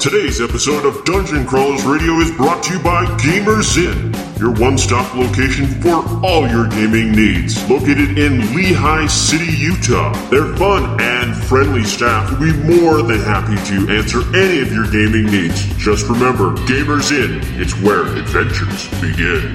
Today's episode of Dungeon Crawlers Radio is brought to you by Gamers Inn, your one stop location for all your gaming needs. Located in Lehi City, Utah. Their fun and friendly staff will be more than happy to answer any of your gaming needs. Just remember, Gamers Inn, it's where adventures begin.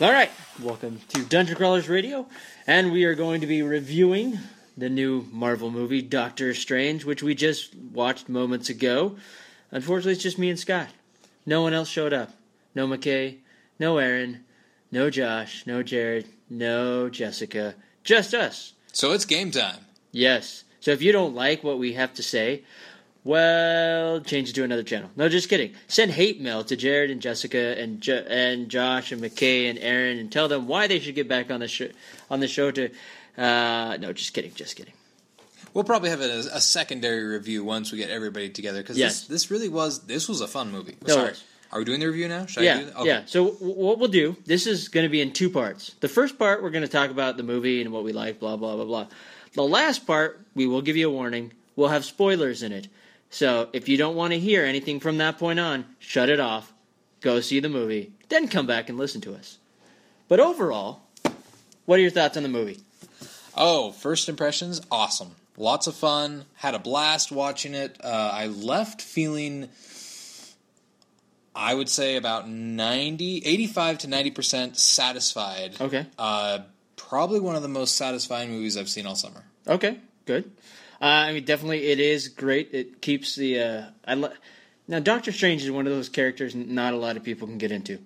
All right, welcome to Dungeon Crawlers Radio, and we are going to be reviewing the new Marvel movie Doctor Strange, which we just watched moments ago. Unfortunately, it's just me and Scott. No one else showed up. No McKay, no Aaron, no Josh, no Jared, no Jessica. Just us. So it's game time. Yes. So if you don't like what we have to say, well, change it to another channel. No, just kidding. Send hate mail to Jared and Jessica and jo- and Josh and McKay and Aaron and tell them why they should get back on the show on the show to. Uh, no, just kidding. Just kidding. We'll probably have a, a secondary review once we get everybody together because Yes. this, this really was this was a fun movie. No, Sorry, are we doing the review now? Should I yeah, do that? Okay. yeah. So w- what we'll do, this is going to be in two parts. The first part, we're going to talk about the movie and what we like, blah blah blah blah. The last part, we will give you a warning. We'll have spoilers in it. So if you don't want to hear anything from that point on, shut it off. Go see the movie, then come back and listen to us. But overall, what are your thoughts on the movie? Oh, first impressions, awesome. Lots of fun. Had a blast watching it. Uh, I left feeling, I would say about 90, 85 to 90% satisfied. Okay. Uh, probably one of the most satisfying movies I've seen all summer. Okay, good. Uh, I mean, definitely, it is great. It keeps the. Uh, I lo- now Doctor Strange is one of those characters not a lot of people can get into.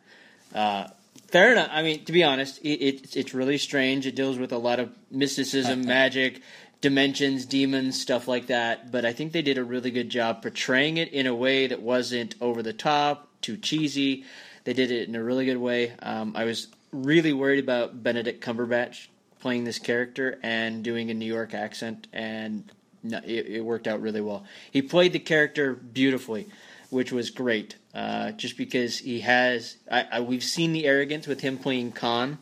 Uh, fair enough. I mean, to be honest, it, it, it's really strange. It deals with a lot of mysticism, magic, dimensions, demons, stuff like that. But I think they did a really good job portraying it in a way that wasn't over the top, too cheesy. They did it in a really good way. Um, I was really worried about Benedict Cumberbatch playing this character and doing a New York accent, and no, it, it worked out really well. He played the character beautifully, which was great. Uh, just because he has, I, I, we've seen the arrogance with him playing Khan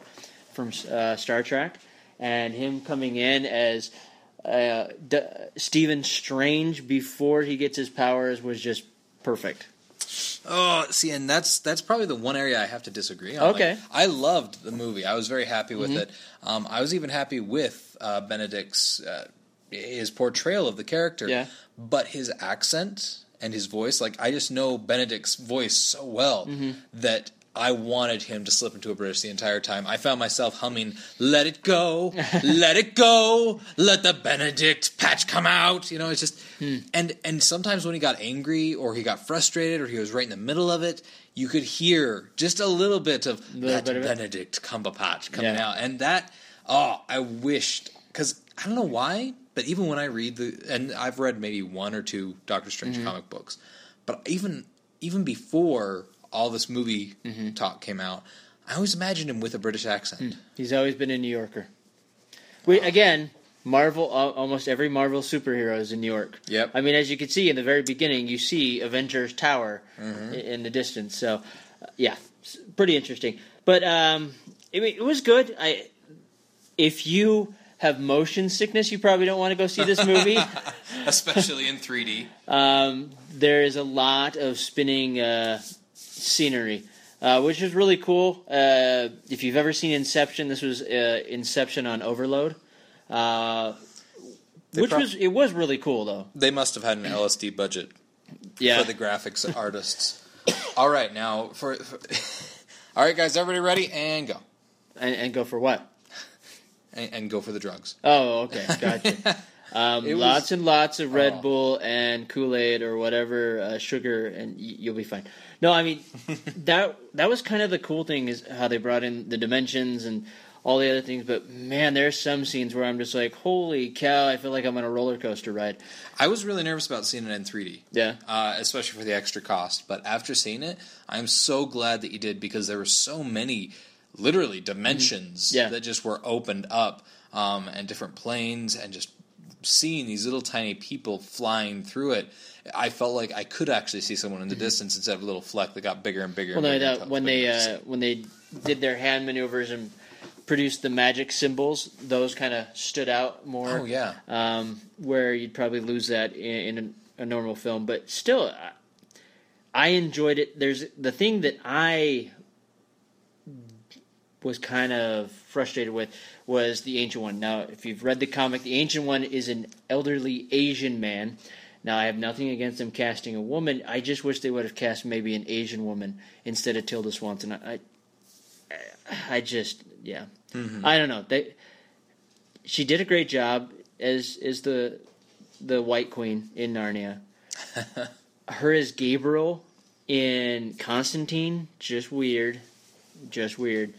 from uh, Star Trek, and him coming in as uh, D- Stephen Strange before he gets his powers was just perfect. Oh, see, and that's that's probably the one area I have to disagree on. Okay. Like, I loved the movie. I was very happy with it. Um, I was even happy with uh, Benedict's uh, his portrayal of the character. Yeah. But his accent and his voice, like I just know Benedict's voice so well mm-hmm. that I wanted him to slip into a British the entire time. I found myself humming "Let it go, let it go, let the Benedict patch come out." You know, it's just hmm. and and sometimes when he got angry or he got frustrated or he was right in the middle of it, you could hear just a little bit of that bit of. Benedict Cumberbatch coming Yeah. out, and that oh, I wished because I don't know why, but even when I read the and I've read maybe one or two Doctor Strange Mm-hmm. comic books, but even even before all this movie Mm-hmm. talk came out, I always imagined him with a British accent. He's always been a New Yorker. We again, Marvel. al- Almost every Marvel superhero is in New York. Yep. I mean, as you can see in the very beginning, you see Avengers Tower Mm-hmm. in the distance. So, uh, yeah, pretty interesting. But um, I mean, it was good. I if you have motion sickness, you probably don't want to go see this movie. especially in 3D. um, there is a lot of spinning uh, scenery, uh, which is really cool. Uh, if you've ever seen Inception, this was uh, Inception on Overload, uh, They which prob- was it was really cool though. They must have had an LSD budget Yeah, for the graphics artists. All right, now for, for all right, guys, everybody ready and go and, and go for what? And, and go for the drugs. Oh, okay, gotcha. Um, was- lots and lots of Red Oh. Bull and Kool Aid or whatever uh, sugar, and y- you'll be fine. No, I mean that that was kind of the cool thing is how they brought in the dimensions and all the other things. But man, there's some scenes where I'm just like, holy cow! I feel like I'm on a roller coaster ride. I was really nervous about seeing it in 3D. Yeah. uh, especially for the extra cost. But after seeing it, I'm so glad that you did because there were so many, literally dimensions Mm-hmm. Yeah. that just were opened up, um, and different planes, and just seeing these little tiny people flying through it. I felt like I could actually see someone in the distance instead of a little fleck that got bigger and bigger. Mm-hmm. Well, no, when they bigger enough to uh, when they did their hand maneuvers and produced the magic symbols, those kind of stood out more. Oh yeah, um, where you'd probably lose that in, in a, a normal film. But still, I, I enjoyed it. There's the thing that I was kind of frustrated with was the Ancient One. Now, if you've read the comic, the Ancient One is an elderly Asian man. Now, I have nothing against them casting a woman. I just wish they would have cast maybe an Asian woman instead of Tilda Swanson. I, I, I just, yeah, mm-hmm. I don't know. They, she did a great job as as the the White Queen in Narnia. Her as Gabriel in Constantine, just weird, just weird.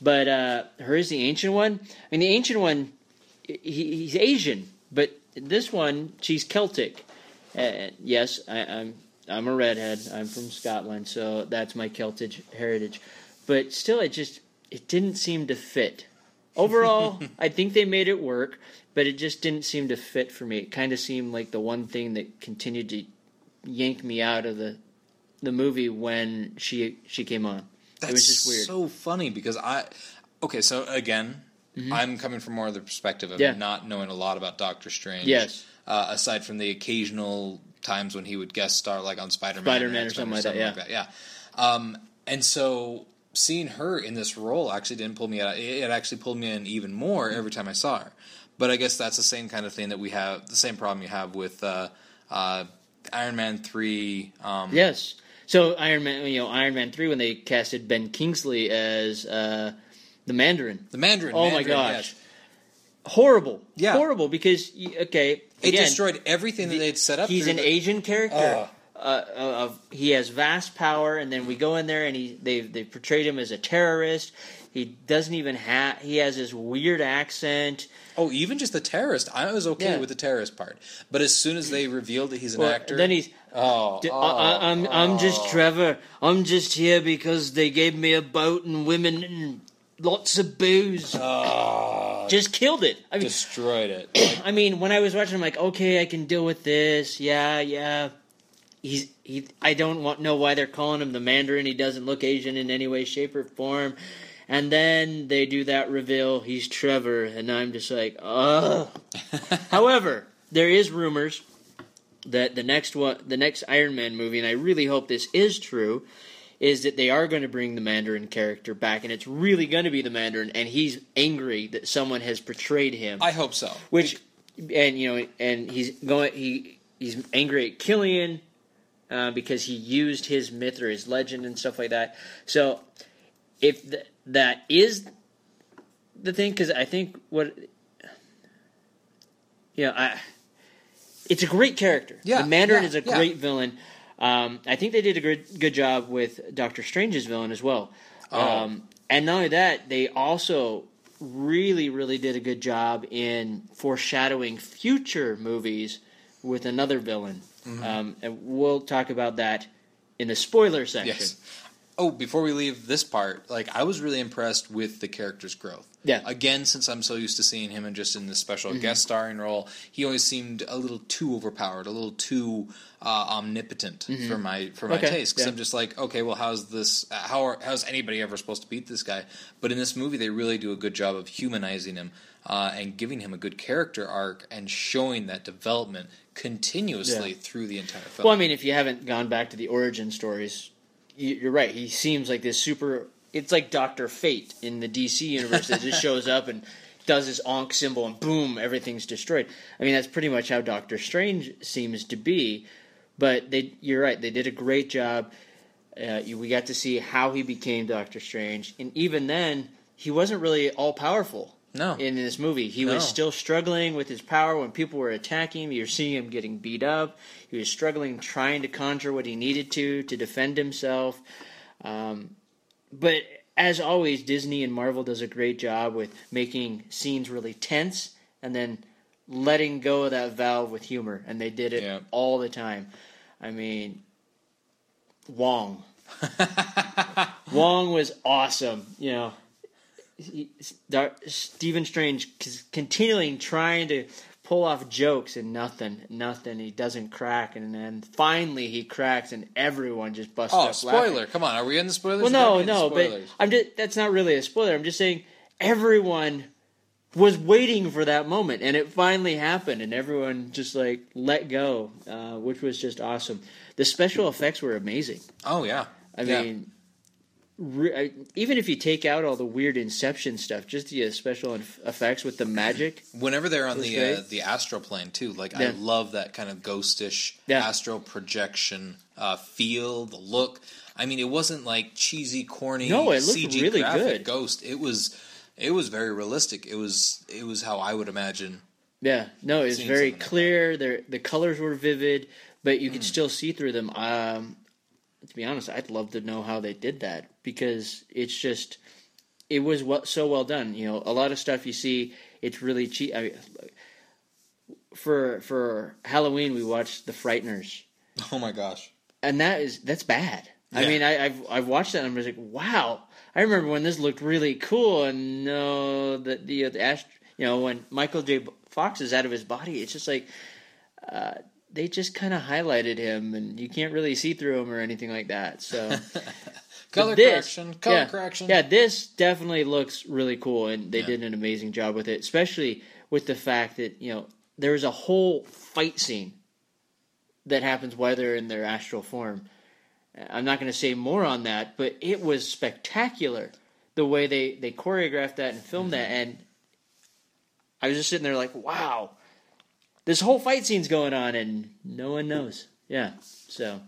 But uh, her as the Ancient One. I mean, the Ancient One, he, he's Asian, but this one, she's Celtic. Uh, yes, I, I'm I'm a redhead. I'm from Scotland, so that's my Celtic heritage. But still, it just it didn't seem to fit. Overall, I think they made it work, but it just didn't seem to fit for me. It kind of seemed like the one thing that continued to yank me out of the the movie when she she came on. That's it was just weird. so funny because I. Okay, so again, I'm coming from more of the perspective of Mm-hmm. Yeah. not knowing a lot about Doctor Strange. Yes. Uh, aside from the occasional times when he would guest star, like on Spider Man, Spider-Man or something like that, yeah. Um, and so seeing her in this role actually didn't pull me out. It it actually pulled me in even more every time I saw her. But I guess that's the same kind of thing that we have, the same problem you have with uh, uh, Iron Man three. Um, Yes. So Iron Man, you know, Iron Man three when they casted Ben Kingsley as uh, the Mandarin. the Mandarin. Oh my gosh. yes. Horrible. Yeah. Horrible because okay, It destroyed everything that they'd set up. He's an the- Asian character. Ugh. Uh, of he has vast power, and then we go in there and he they they portrayed him as a terrorist. He doesn't even have. He has this weird accent. Oh, even just the terrorist. I was okay Yeah. with the terrorist part, but as soon as they revealed that he's an Well, actor, Then he's. oh, D- oh, I, am I'm just oh. Trevor. I'm just here because they gave me a boat and women and lots of booze. oh, just killed it. I mean, destroyed it. I mean, when I was watching, I'm like, okay, I can deal with this. Yeah, yeah. He's he. I don't want know why they're calling him the Mandarin. He doesn't look Asian in any way, shape, or form. And then they do that reveal. He's Trevor, and I'm just like, ugh. However, there is rumors that the next one, the next Iron Man movie, and I really hope this is true, is that they are going to bring the Mandarin character back, and it's really going to be the Mandarin, and he's angry that someone has portrayed him I hope so. which and you know and he's going he he's angry at Killian uh, because he used his myth or his legend and stuff like that. So if th- that is the thing, because I think what know, I it's a great character. Yeah, the Mandarin yeah, is a yeah. great villain. Um, I think they did a good good job with Doctor Strange's villain as well. Oh. Um, and not only that, they also really, really did a good job in foreshadowing future movies with another villain. Mm-hmm. Um, and we'll talk about that in the spoiler section. Yes. Oh, before we leave this part, like I was really impressed with the character's growth. Yeah. Mm-hmm. Again, since I'm so used to seeing him and just in this special guest starring role, he always seemed a little too overpowered, a little too uh, omnipotent for my for my Mm-hmm. Okay, taste. Because yeah. I'm just like, okay, well, how's this? uh, How are, how's anybody ever supposed to beat this guy? But in this movie, they really do a good job of humanizing him uh, and giving him a good character arc and showing that development continuously Yeah. through the entire film. Well, I mean, if you haven't gone back to the origin stories, you're right. He seems like this super. It's like Doctor Fate in the DC universe that just shows up and does his ankh symbol and boom, everything's destroyed. I mean, that's pretty much how Doctor Strange seems to be. But they, you're right. They did a great job. Uh, we got to see how he became Doctor Strange, and even then, he wasn't really all powerful. No. in this movie. He No. was still struggling with his power when people were attacking him. You're seeing him getting beat up. He was struggling trying to conjure what he needed to to defend himself. Um, but as always, Disney and Marvel does a great job with making scenes really tense and then letting go of that valve with humor, and they did it Yeah. all the time. I mean, Wong. Wong was awesome. You know, he, Stephen Strange c- continuing trying to pull off jokes and nothing, nothing. He doesn't crack, and then finally he cracks, and everyone just busts Oh, up laughing. spoiler! Come on, are we in the spoilers? Well, no, the no, but. I'm just that's not really a spoiler. I'm just saying everyone was waiting for that moment, and it finally happened, and everyone just like let go, uh, which was just awesome. The special effects were amazing. oh yeah, I Yeah. mean, re- I, even if you take out all the weird Inception stuff, just the uh, special eff- effects with the magic. whenever they're on the uh, the astral plane too, like I love that kind of ghostish Yeah. astral projection uh, feel, the look. I mean, it wasn't like cheesy, corny. No, it looked CG really good. Ghost. It was. It was very realistic. It was. It was how I would imagine. Yeah, no, it was very like clear. The colors were vivid, but you could Hmm. still see through them. Um, to be honest, I'd love to know how they did that because it's just, it was well, so well done. You know, a lot of stuff you see, it's really cheap. I mean, for for Halloween, we watched The Frighteners, Oh my gosh. and that is that's bad. I mean, I, I've I've watched that and I'm just like, wow. I remember when this looked really cool, and no, the the, the Ast- you know when Michael J. Fox is out of his body, it's just like uh, they just kind of highlighted him, and you can't really see through him or anything like that. So Color this- correction. Color yeah, correction. Yeah, this definitely looks really cool, and they Yeah. did an amazing job with it, especially with the fact that you know there was a whole fight scene that happens while they're in their astral form. I'm not going to say more on that, but it was spectacular the way they they choreographed that and filmed that, Mm-hmm. and I was just sitting there like, wow, this whole fight scene's going on, and no one knows. Yeah, so.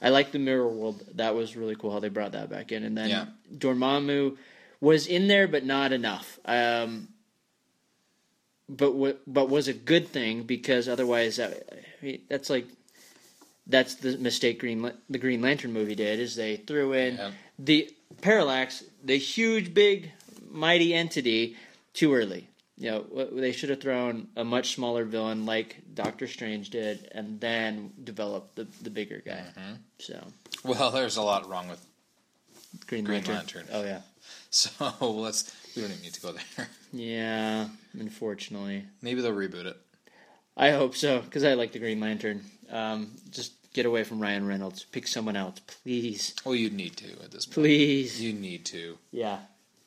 I like the mirror world. That was really cool how they brought that back in. And then Yeah. Dormammu was in there, but not enough. Um, but wa- but was a good thing because otherwise that I mean, that's like that's the mistake Green the Green Lantern movie did is they threw in Yeah. the Parallax, the huge big mighty entity, too early. You know, they should have thrown a much smaller villain like Doctor Strange did, and then developed the the bigger guy. Mm-hmm. So Well, there's a lot wrong with. Green, Green Lantern. Lantern. Oh yeah, So let's. We don't even need to go there. yeah. Unfortunately, Maybe they'll reboot it. I hope so because I like the Green Lantern. Um, just get away from Ryan Reynolds. Pick someone else, please, Oh, you'd need to at this point. please. You need to. Yeah,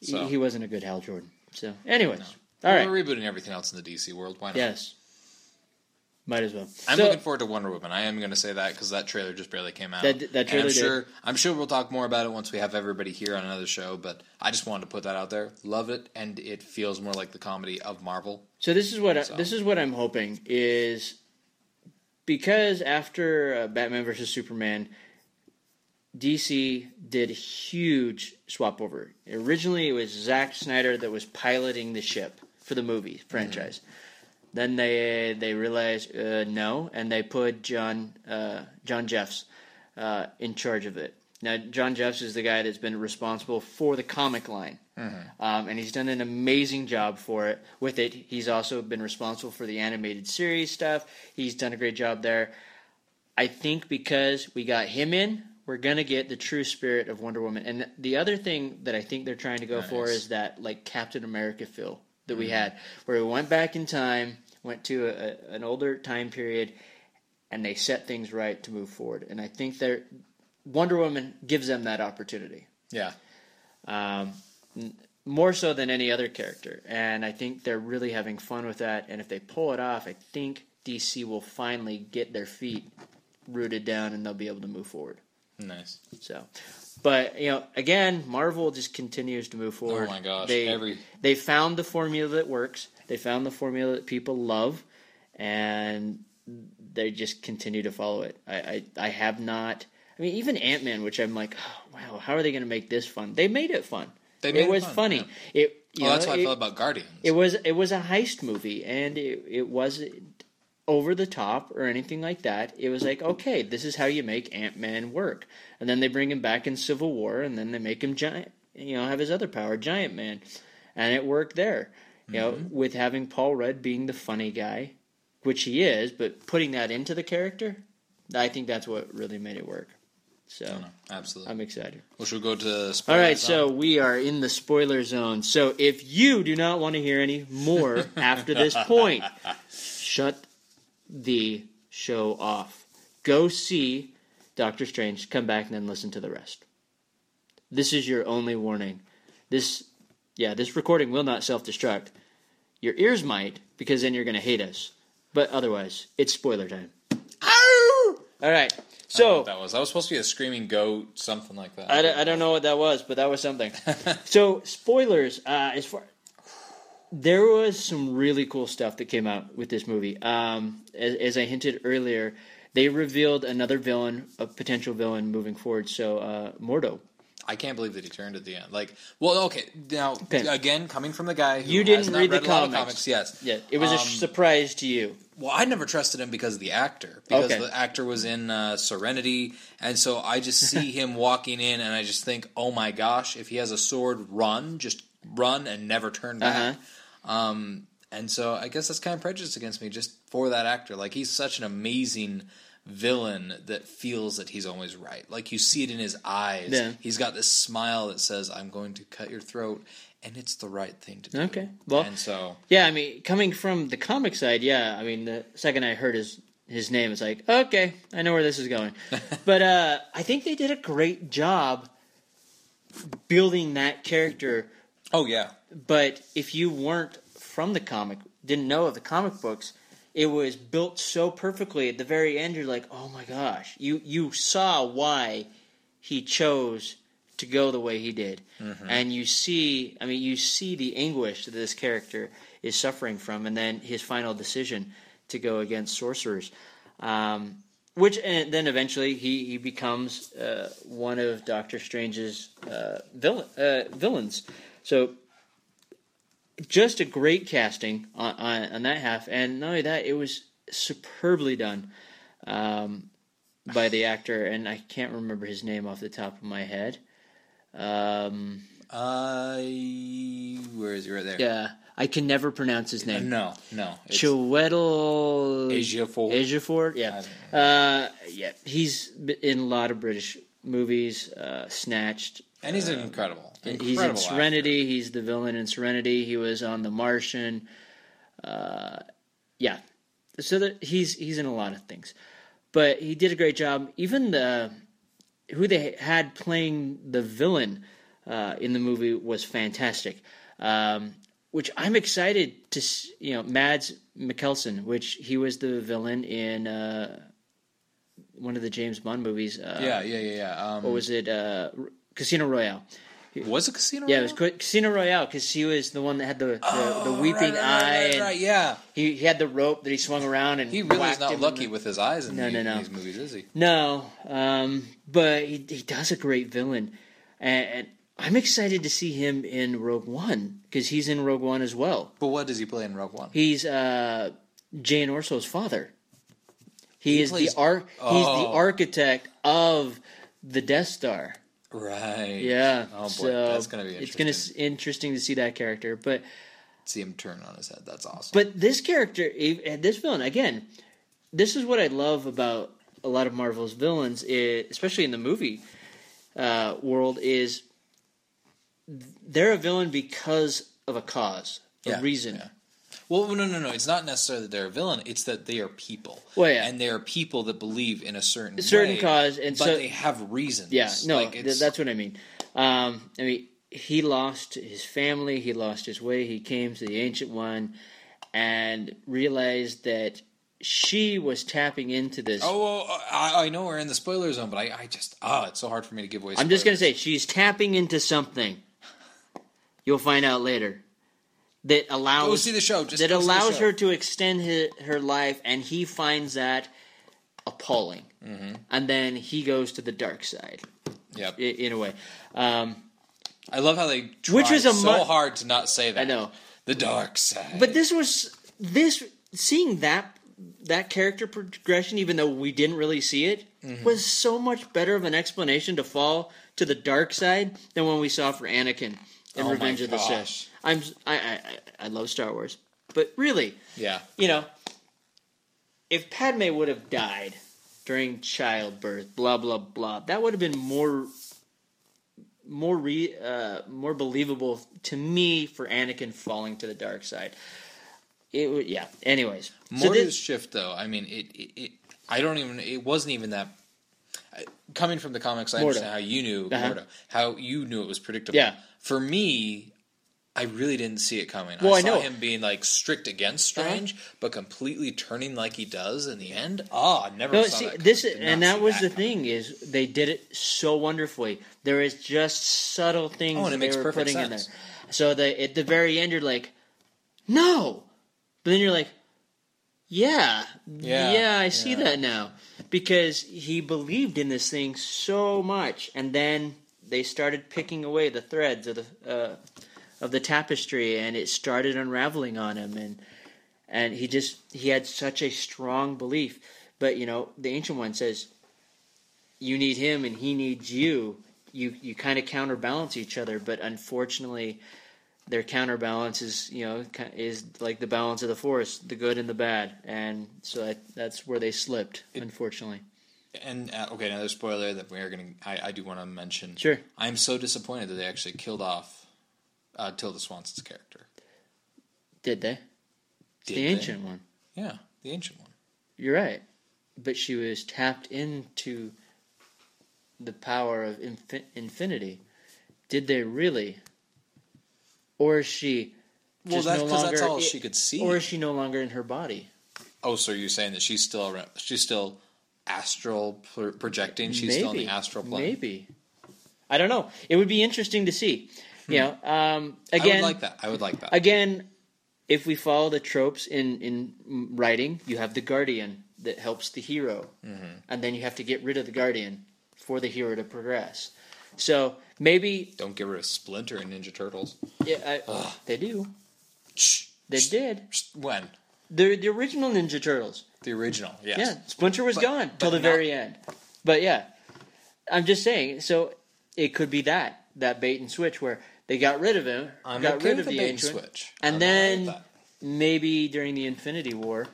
So. he, he wasn't a good Hal Jordan. So, anyways, all Well. We're rebooting everything else in the DC world. Why not? Yes, might as well. I'm So- looking forward to Wonder Woman. I am going to say that because that trailer just barely came out. That- that And trailer I'm did. sure. I'm sure we'll talk more about it once we have everybody here on another show. But I just wanted to put that out there. Love it, and it feels more like the comedy of Marvel. So this is what I, this is what I'm hoping is because after uh, Batman versus Superman, DC did a huge swap over. Originally, it was Zack Snyder that was piloting the ship for the movie franchise. Then they they realized uh, no, and they put John uh, John Jeffs uh, in charge of it. Now, John Jeffs is the guy that's been responsible for the comic line, um, and he's done an amazing job for it. With it, he's also been responsible for the animated series stuff. He's done a great job there. I think because we got him in, we're gonna get the true spirit of Wonder Woman. And the other thing that I think they're trying to go for is that like Captain America feel that we had, where we went back in time, went to a, an older time period, and they set things right to move forward. And I think they're Wonder Woman gives them that opportunity Yeah. um, n- more so than any other character. And I think they're really having fun with that. And if they pull it off, I think DC will finally get their feet rooted down and they'll be able to move forward. Nice. So, but you know, again, Marvel just continues to move forward. Oh my gosh, They every- they found the formula that works. They found the formula that people love, and they just continue to follow it. I I, I have not. I mean, even Ant Man, which I'm like, oh, wow, how are they going to make this fun? They made it fun. They made it it was fun, funny. yeah. It you Oh, that's know, how I felt about Guardians. It was it was a heist movie, and it, it wasn't over the top or anything like that. It was like, okay, this is how you make Ant Man work, and then they bring him back in Civil War, and then they make him giant, you know, have his other power, Giant Man, and it worked there. You know, mm-hmm. with having Paul Rudd being the funny guy, which he is, but putting that into the character, I think that's what really made it work. So Absolutely. I'm excited. well, should we go to All spoiler right, zone? so we are in the spoiler zone. So if you do not want to hear any more after this point, shut the show off. Go see Doctor Strange, come back, and then listen to the rest. This is your only warning. This, yeah, this recording will not self destruct. Your ears might, because then you're going to hate us. But otherwise, it's spoiler time. All right, I don't know so what that was. That was supposed to be a screaming goat, something like that. I don't, don't know what that was, but that was something. so spoilers. Uh, as far there was some really cool stuff that came out with this movie. Um, as, as I hinted earlier, they revealed another villain, a potential villain moving forward. So uh, Mordo. I can't believe that he turned at the end. Like, well, okay, now Okay. again, coming from the guy who You didn't read the read a of comics. comics, yes, Yeah, it was a Um, surprise to you. Well, I never trusted him because of the actor. Because Okay. the actor was in uh, Serenity, and so I just see him walking in, and I just think, oh my gosh, if he has a sword, run, just run and never turn back. Uh-huh. Um, and so I guess that's kind of prejudice against me just for that actor. Like he's such an amazing villain that feels that he's always right. Like you see it in his eyes. Yeah. He's got this smile that says, "I'm going to cut your throat," and it's the right thing to do. Okay, well- and so Yeah, I mean, coming from the comic side, yeah, I mean, the second I heard his his name, it's like, okay, I know where this is going. but uh, I think they did a great job building that character. Oh yeah, But if you weren't from the comic, didn't know of the comic books, it was built so perfectly. At the very end, you're like, oh my gosh, you you saw why he chose to go the way he did, and you see, I mean, you see the anguish that this character is suffering from, and then his final decision to go against sorcerers. Um, which and then eventually he he becomes uh, one of Doctor Strange's uh, villain, uh, villains. So just a great casting on, on, on that half, and not only that, it was superbly done um, by the actor, and I can't remember his name off the top of my head. Um, I where is he right there? yeah, I can never pronounce his name. No, no. Chiwetel Ejiofor. Ejiofor, yeah, uh, yeah. He's in a lot of British movies. Uh, Snatched. And he's incredible. He's incredible in actor. Serenity. He's the villain in Serenity. He was on The Martian. Uh, yeah, so that he's he's in a lot of things, but he did a great job. Even the who they had playing the villain uh, in the movie was fantastic. Um, which I'm excited to, you know, Mads Mikkelsen, which he was the villain in uh, one of the James Bond movies. Uh, Yeah, yeah, yeah, yeah. Um, What was it? Uh, Casino Royale. was it Casino? Yeah, it was Royale? Ca- Casino Royale because he was the one that had the the, Oh, the weeping right, eye. Right, right, yeah. He, he had the rope that he swung around and He really is not lucky the- with his eyes in No, the- no, no. these movies, is he? No, um, but he he does a great villain, and, and I'm excited to see him in Rogue One because he's in Rogue One as well. But what does he play in Rogue One? He's uh, Jane Orso's father. He, He is plays- the ar- He's the Oh. architect of the Death Star. Right. Yeah. Oh boy, so that's gonna be It's interesting. gonna s- interesting to see that character, but See him turn on his head. That's awesome. But this character, this villain, again, this is what I love about a lot of Marvel's villains, eh, especially in the movie uh, world, is they're a villain because of a cause, a Yeah, reason. yeah. Well, no, no, no. It's not necessarily that they're a villain. It's that they are people. Well, yeah. and they are people that believe in a certain A certain way, cause, and but so- they have reasons. Yeah, no, like th- that's what I mean. Um, I mean, he lost his family, he lost his way, he came to the Ancient One and realized that she was tapping into this. Oh, well, I, I know we're in the spoiler zone, but I, I just oh, it's so hard for me to give away. I'm just going to say she's tapping into something. You'll find out later that allows Go see the show. Just that go see the allows her to extend his, her life, and he finds that appalling. Mm-hmm. And then he goes to the dark side Yep. i- in a way. Um, I love how they Which was a so mu- hard to not say that. I know. the dark side. But this was this seeing that that character progression, even though we didn't really see it, Mm-hmm. was so much better of an explanation to fall to the dark side than when we saw for Anakin in Oh Revenge of the. Sith. I'm I, I I- love Star Wars, but really, yeah, you know, if Padme would have died during childbirth, blah blah blah, that would have been more more re, uh, more believable to me for Anakin falling to the dark side. It would, yeah. Anyways, so Mordo's this, shift though. I mean, it, it, it. I don't even. It wasn't even that. Coming from the comics, I Mordo. understand how you knew Uh-huh. Mordo, how you knew it was predictable. Yeah. For me, I really didn't see it coming. Well, I I saw know. Uh-huh. him being like strict against Strange, but completely turning like he does in the end. Oh, I never no, saw see, that. this is, and that was the coming. thing is they did it so wonderfully. There is just subtle things Oh, and it that they were putting in there. So that at the very end, you're like, no, but then you're like, yeah, Yeah, yeah, I see yeah. that now because he believed in this thing so much, and then they started picking away the threads of the uh, of the tapestry, and it started unraveling on him, and and he just he had such a strong belief. But you know, the ancient one says, you need him, and he needs you. You you kind of counterbalance each other, but unfortunately, their counterbalance is you know is like the balance of the force, the good and the bad, and so that, that's where they slipped. unfortunately, And uh, okay, another spoiler that we are going to. I, I do want to mention. Sure. I'm so disappointed that they actually killed off uh, Tilda Swanson's character. did they? Did the they? ancient one. Yeah, the ancient one. You're right, but she was tapped into the power of infin- infinity. Did they really? Or is she Well, just that's no 'cause longer? that's all she could see. Or is she no longer in her body? Oh, so you're saying that she's still around, she's still astral pro- projecting? She's still in the astral plane. Maybe. I don't know. It would be interesting to see. You know, um, Hmm. I again, would like that. I would like that. again, if we follow the tropes in in writing, you have the guardian that helps the hero, Mm-hmm. and then you have to get rid of the guardian for the hero to progress. So maybe Don't get rid of Splinter and Ninja Turtles. yeah, I, they do. Shh. They Shh. did. Shh. When The the original Ninja Turtles. The original? Yes. Yeah, Splinter was But- gone till the not- very end. But yeah, I'm just saying. So it could be that that bait and switch where they got rid of him, I'm got okay rid of the the bait and ancient, switch. and I'm then all right with maybe during the Infinity War,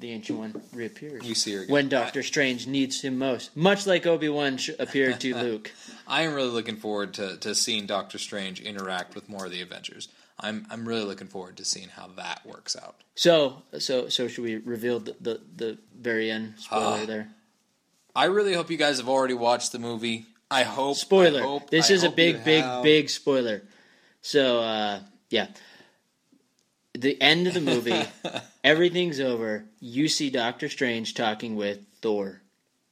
the ancient one reappears. You see her again. when Doctor Strange needs him most, much like Obi Wan sh- appeared to Luke. I am really looking forward to, to seeing Doctor Strange interact with more of the Avengers. I'm I'm really looking forward to seeing how that works out. So, so, so should we reveal the the, the very end spoiler Ah. there? I really hope you guys have already watched the movie. I hope. Spoiler. I hope- this I is a big, big, have. big spoiler. So, uh, yeah. The end of the movie, everything's over. You see Doctor Strange talking with Thor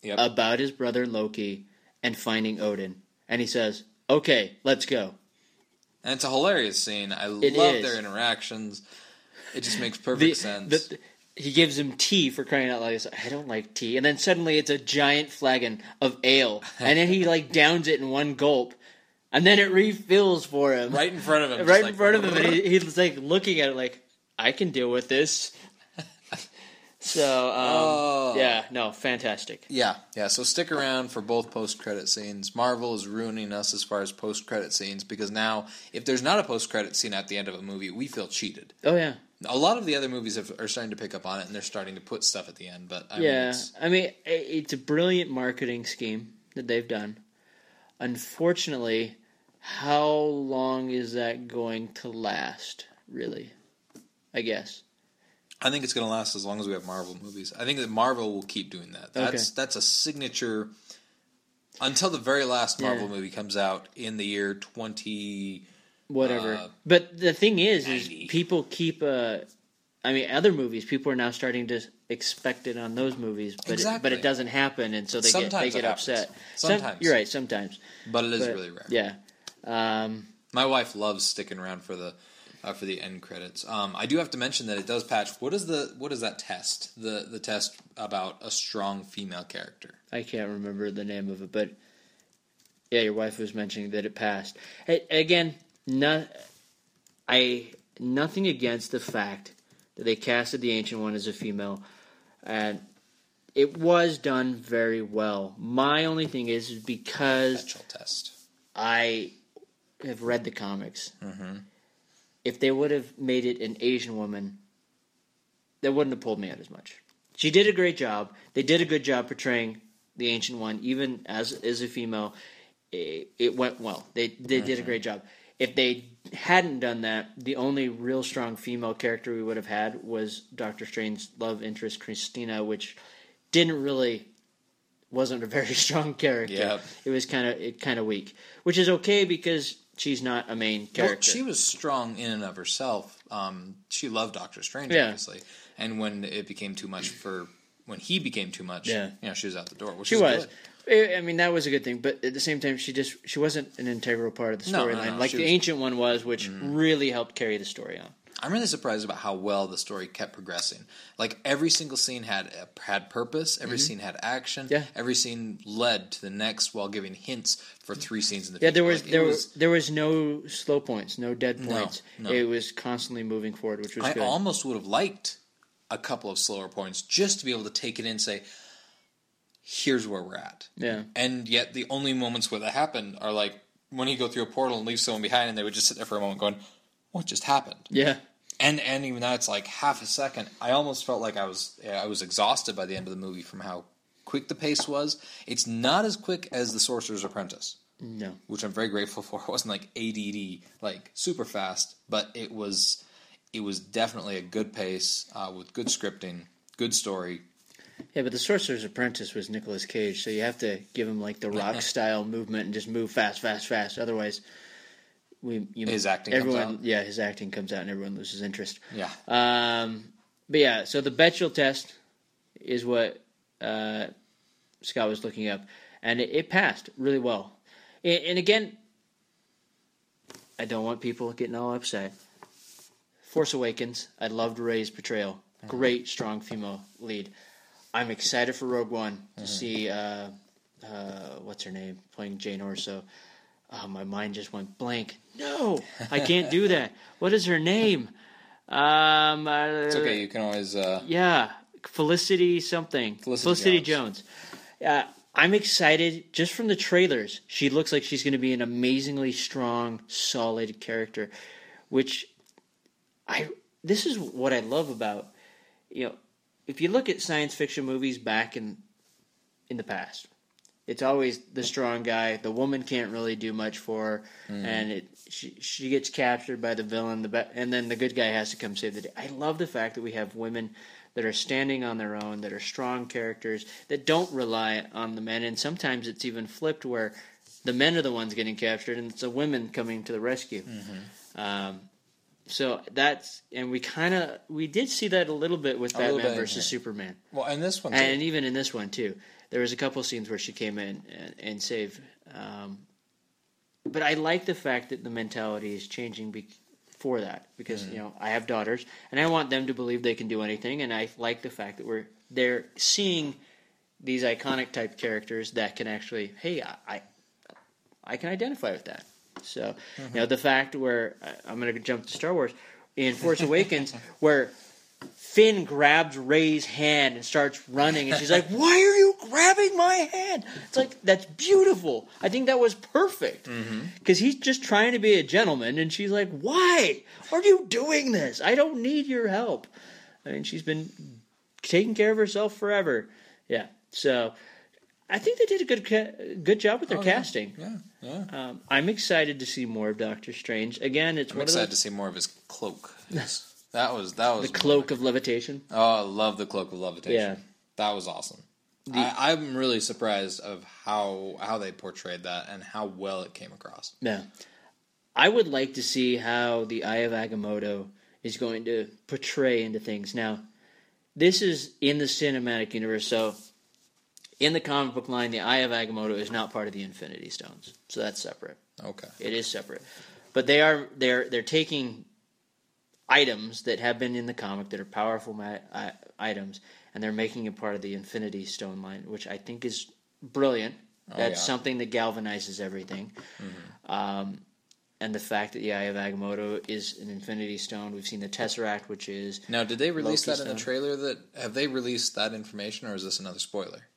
Yep. about his brother Loki and finding Odin. And he says, Okay, let's go. And it's a hilarious scene. I It love is. their interactions. It just makes perfect The- sense. the- he gives him tea for crying out loud. He's like, I don't like tea. And then suddenly it's a giant flagon of ale. And then he like downs it in one gulp. And then it refills for him. right in front of him. right in like, front of him, and he, he's like looking at it like, I can deal with this. So, um, Oh. yeah, no, fantastic. Yeah, yeah. So stick around for both post credit scenes. Marvel is ruining us as far as post credit scenes because now, if there's not a post credit scene at the end of a movie, we feel cheated. Oh yeah, A lot of the other movies have, are starting to pick up on it, and they're starting to put stuff at the end. But I mean, yeah. it's, I mean, it's a brilliant marketing scheme that they've done. Unfortunately, how long is that going to last? Really, I guess. I think it's going to last as long as we have Marvel movies. I think that Marvel will keep doing that. That's that's a signature until the very last Marvel Yeah. movie comes out in the year twenty. whatever. Uh, but the thing is, is people keep. Uh, I mean, other movies, people are now starting to expect it on those movies, but it, but it doesn't happen, and so they get they get happens. upset. Some- Sometimes. you're right. Sometimes, But it is But, really rare. yeah. Um, My wife loves sticking around for the uh, for the end credits. Um, I do have to mention that it does patch. What is the what is that test? The the test about a strong female character. I can't remember the name of it, but Yeah, your wife was mentioning that it passed. Hey, again, I nothing against the fact that they casted the ancient one as a female, and it was done very well. My only thing is because test. I have read the comics. If they would have made it an Asian woman, that wouldn't have pulled me out as much. She did a great job. They did a good job portraying the ancient one, even as as a female. It, it went well. They they did a great job. If they hadn't done that, the only real strong female character we would have had was Doctor Strange's love interest Christina, which didn't really wasn't a very strong character. Yep. It was kind of it kind of weak, which is okay because she's not a main character. Well, she was strong in and of herself. Um, she loved Doctor Strange, Yeah. obviously, and when it became too much for when he became too much, Yeah. you know, she was out the door. Which She was. good. I mean, that was a good thing, but at the same time, she just she wasn't an integral part of the No, no, storyline, no, like the was- ancient one was, which really helped carry the story on. I'm really surprised about how well the story kept progressing. Like every single scene had had purpose. Every scene had action. Mm-hmm. Yeah. Every scene led to the next while giving hints for three scenes in the Yeah, future. Yeah, there was Like, there was there was no slow points, no dead No, points. no. It was constantly moving forward, which was I good. almost would have liked a couple of slower points just to be able to take it in and say, here's where we're at. yeah, And yet the only moments where that happened are like when you go through a portal and leave someone behind and they would just sit there for a moment going, What just happened? yeah, And and even that it's like half a second. I almost felt like I was I was exhausted by the end of the movie from how quick the pace was. It's not as quick as The Sorcerer's Apprentice, no, which I'm very grateful for. It wasn't like ADD, like super fast, but it was it was definitely a good pace uh, with good scripting, good story. yeah. But the Sorcerer's Apprentice was Nicolas Cage, so you have to give him like the rock style movement and just move fast, fast, fast. Otherwise, we you, His acting comes everyone out. yeah his acting comes out and everyone loses interest. Yeah. Um, but yeah, so the Bechdel test is what uh, Scott was looking up, and it, it passed really well. And, and again, I don't want people getting all upset. Force Awakens, I loved Rey's portrayal. Great, strong female lead. I'm excited for Rogue One to see uh, uh, what's her name playing Jane Orso. Oh, my mind just went blank. No, I can't do that. What is her name? Um, uh, It's okay. You can always. Uh, yeah, Felicity something. Felicity Felicity, Jones. Jones. Uh, I'm excited just from the trailers. She looks like she's going to be an amazingly strong, solid character, which I. This is what I love about you know, if you look at science fiction movies back in in the past, it's always the strong guy. The woman can't really do much for her, and it she she gets captured by the villain. The be- and then the good guy has to come save the day. I love the fact that we have women that are standing on their own, that are strong characters, that don't rely on the men. And sometimes it's even flipped where the men are the ones getting captured, and it's the women coming to the rescue. Um, so that's and we kind of we did see that a little bit with A Batman versus. Superman. well, and this one. Too. And even in this one too, there was a couple scenes where she came in and, and saved. Um, but I like the fact that the mentality is changing be- for that because Mm. you know I have daughters and I want them to believe they can do anything, and I like the fact that we're they're seeing these iconic type characters that can actually, hey, I I, I can identify with that. So Mm-hmm. you know the fact where I- I'm going to jump to Star Wars in Force Awakens where Finn grabs Rey's hand and starts running, and she's like, "Why are you grabbing my hand?" It's like that's beautiful. I think that was perfect because he's just trying to be a gentleman, and she's like, "Why are you doing this? I don't need your help." I mean, she's been taking care of herself forever. Yeah, so I think they did a good ca- good job with their Oh, casting. yeah, yeah. Um, I'm excited to see more of Doctor Strange. Again, it's I'm excited the, to see more of his cloak. His- that was that was the cloak of levitation. Oh, I love the cloak of levitation. Yeah. that was awesome. I, I'm really surprised of how how they portrayed that and how well it came across. Yeah. I would like to see how the Eye of Agamotto is going to portray into things. Now, this is in the cinematic universe, so in the comic book line, the Eye of Agamotto is not part of the Infinity Stones. So that's separate. Okay, It is separate. But they are they're they're taking items that have been in the comic that are powerful ma- i- items and they're making it part of the Infinity Stone line, which I think is brilliant. That's yeah. Mm-hmm. something that galvanizes everything. Um, and the fact that the Eye of Agamotto is an Infinity Stone. We've seen the Tesseract, which is Now, did they release Loki that in the trailer? That have they released that information, or is this another spoiler?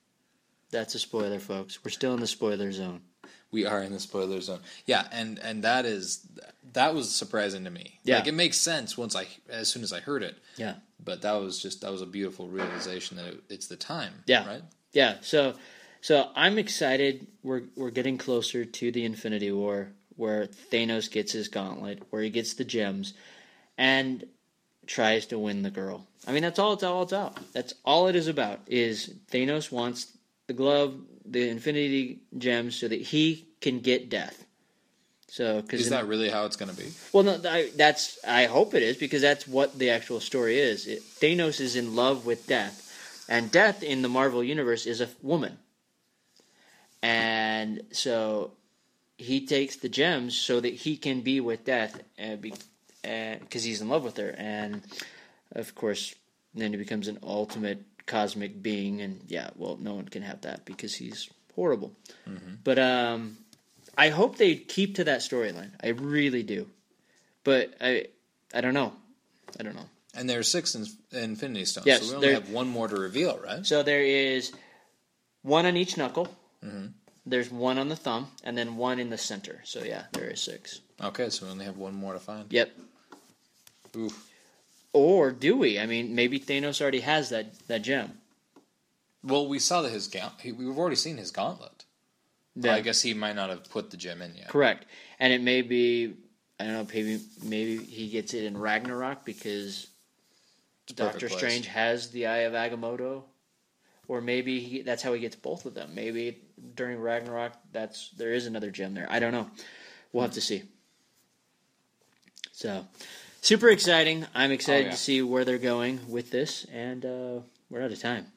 that's a spoiler, folks. We're still in the spoiler zone. We are in the spoiler zone. Yeah, and and that is that was surprising to me. Yeah. like it makes sense once I as soon as I heard it. Yeah. But that was just that was a beautiful realization that it, it's the time. Yeah. right. Yeah, so so I'm excited. We're we're getting closer to the Infinity War, where Thanos gets his gauntlet, where he gets the gems, and tries to win the girl. I mean, that's all it's all it's about. That's all it is about. Is Thanos wants the glove, the Infinity gems, so that he can get death. So, because Is that really how it's going to be? well, no, I, that's I hope it is because that's what the actual story is. It, Thanos is in love with Death, and Death in the Marvel universe is a woman, and so he takes the gems so that he can be with Death, and be uh, because he's in love with her, and of course, then he becomes an ultimate cosmic being, and yeah, well, no one can have that because he's horrible. But um, I hope they keep to that storyline. I really do. But I I don't know. I don't know. And there are six in, Infinity Stones, Yes, so we only there- have one more to reveal, right? So there is one on each knuckle. There's one on the thumb, and then one in the center. So yeah, there is six. Okay, so we only have one more to find. Yep. Oof. Or do we? I mean, maybe Thanos already has that that gem. Well, we saw that his gaunt. he- We've already seen his gauntlet. Yeah. I guess he might not have put the gem in yet. Correct. And it may be I don't know, maybe maybe he gets it in Ragnarok because It's a perfect Doctor place. Strange has the Eye of Agamotto, or maybe he, that's how he gets both of them. Maybe during Ragnarok, that's there is another gem there. I don't know. We'll have to see. So, super exciting! I'm excited Oh, yeah. to see where they're going with this, and uh, we're out of time.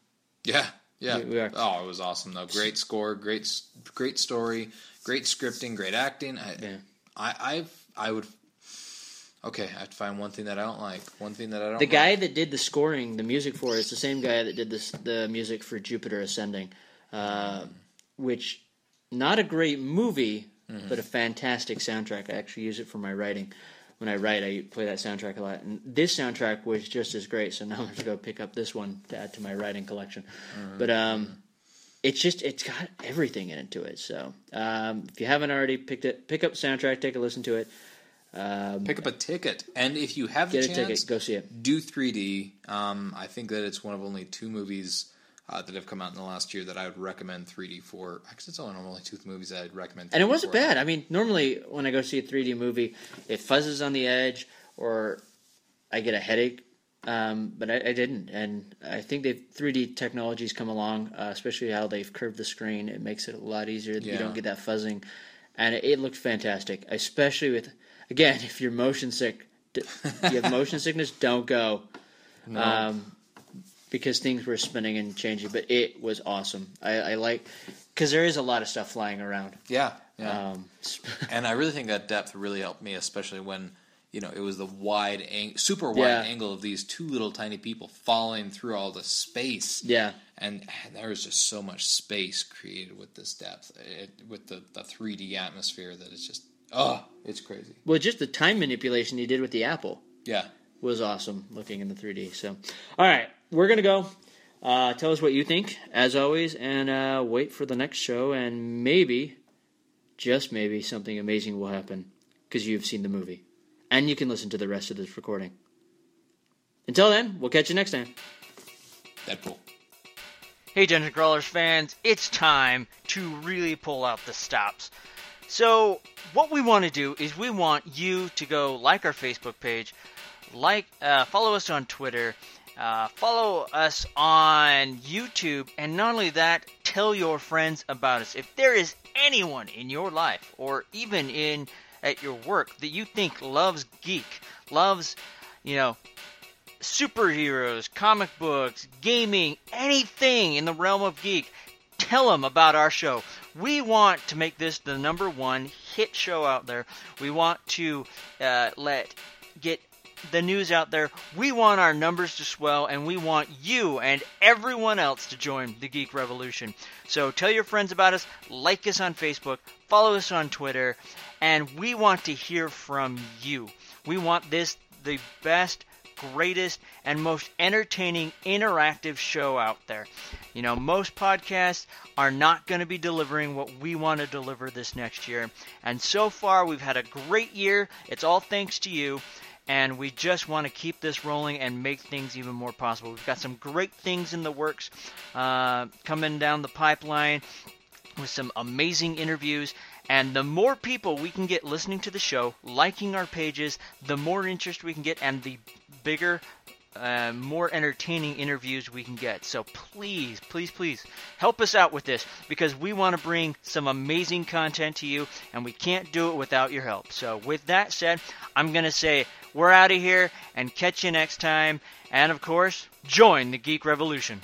Yeah, yeah. We- we are. Oh, it was awesome though. Great score, great, great story, great scripting, great acting. I, Yeah. I, I've, I would. Okay, I'd find one thing that I don't like. One thing that I don't. The guy like. that did the scoring, the music for it, is the same guy that did this, the music for Jupiter Ascending, uh, which not a great movie, but a fantastic soundtrack. I actually use it for my writing. When I write, I play that soundtrack a lot, and this soundtrack was just as great. So now I'm going to go pick up this one to add to my writing collection. But um, it's just it's got everything into it. So um, if you haven't already picked it, pick up soundtrack, take a listen to it. Um, Pick up a ticket, and if you have the chance, ticket, go see it. do 3D. Um, I think that it's one of only two movies uh, that have come out in the last year that I would recommend 3D for. Actually, it's only only two movies that I'd recommend. 3D And it wasn't for. bad. I mean, normally when I go see a 3D movie, it fuzzes on the edge or I get a headache. Um, but I, I didn't, and I think they've 3D technologies come along, uh, especially how they've curved the screen. It makes it a lot easier. Yeah. You don't get that fuzzing, and it, it looked fantastic. Especially with, again, if you're motion sick, if you have motion sickness, don't go, um, because things were spinning and changing. But it was awesome. I, I like because there is a lot of stuff flying around. Yeah, yeah. Um, and I really think that depth really helped me, especially when you know it was the wide, ang- super wide Yeah. angle of these two little tiny people falling through all the space. yeah. and there was just so much space created with this depth, it, with the the 3D atmosphere that it's just oh, it's crazy. Well, just the time manipulation he did with the apple Yeah, was awesome looking in the 3D. So, all right, we're gonna go. Uh, tell us what you think, as always, and uh, wait for the next show. And maybe, just maybe, something amazing will happen because you've seen the movie, and you can listen to the rest of this recording. Until then, we'll catch you next time. Deadpool. Hey, Dungeon Crawlers fans, it's time to really pull out the stops. So, what we want to do is we want you to go like our Facebook page, like, uh, follow us on Twitter, uh, follow us on YouTube, and not only that, tell your friends about us. If there is anyone in your life, or even in at your work, that you think loves geek, loves, you know, superheroes, comic books, gaming, anything in the realm of geek, tell them about our show. We want to make this the number one hit show out there. We want to uh, let get the news out there. We want our numbers to swell, and we want you and everyone else to join the Geek Revolution. So tell your friends about us, like us on Facebook, follow us on Twitter, and we want to hear from you. We want this the best greatest and most entertaining interactive show out there. You know, most podcasts are not going to be delivering what we want to deliver this next year. And so far, we've had a great year. It's all thanks to you. And we just want to keep this rolling and make things even more possible. We've got some great things in the works uh, coming down the pipeline with some amazing interviews. And the more people we can get listening to the show, liking our pages, the more interest we can get, and the bigger, uh, more entertaining interviews we can get. So please, please, please help us out with this because we want to bring some amazing content to you, and we can't do it without your help. So, with that said, I'm going to say we're out of here and catch you next time. And of course, join the Geek Revolution.